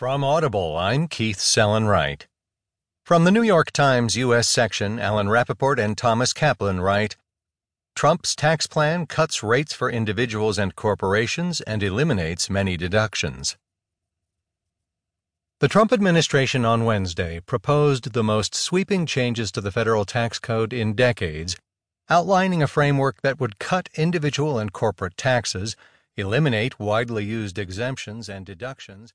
From Audible, I'm Keith Sellon-Wright. From the New York Times U.S. section, Alan Rappeport and Thomas Kaplan write Trump's tax plan cuts rates for individuals and corporations and eliminates many deductions. The Trump administration on Wednesday proposed the most sweeping changes to the federal tax code in decades, outlining a framework that would cut individual and corporate taxes, eliminate widely used exemptions and deductions,